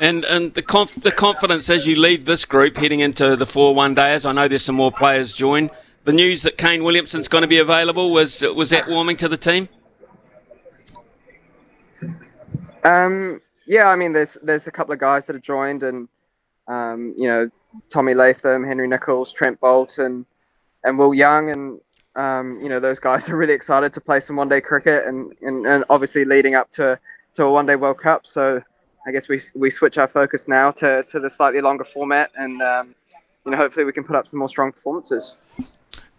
And and the conf- the confidence as you lead this group heading into the four one days. I know there's some more players join. The news that Kane Williamson's going to be available was was that warming to the team? Um, yeah, I mean, there's there's a couple of guys that have joined, and um, you know, Tommy Latham, Henry Nicholls, Trent Boult, and and Will Young, and um, you know, those guys are really excited to play some one-day cricket, and, and, and obviously leading up to to a one-day World Cup. So I guess we we switch our focus now to to the slightly longer format, and um, you know, hopefully we can put up some more strong performances.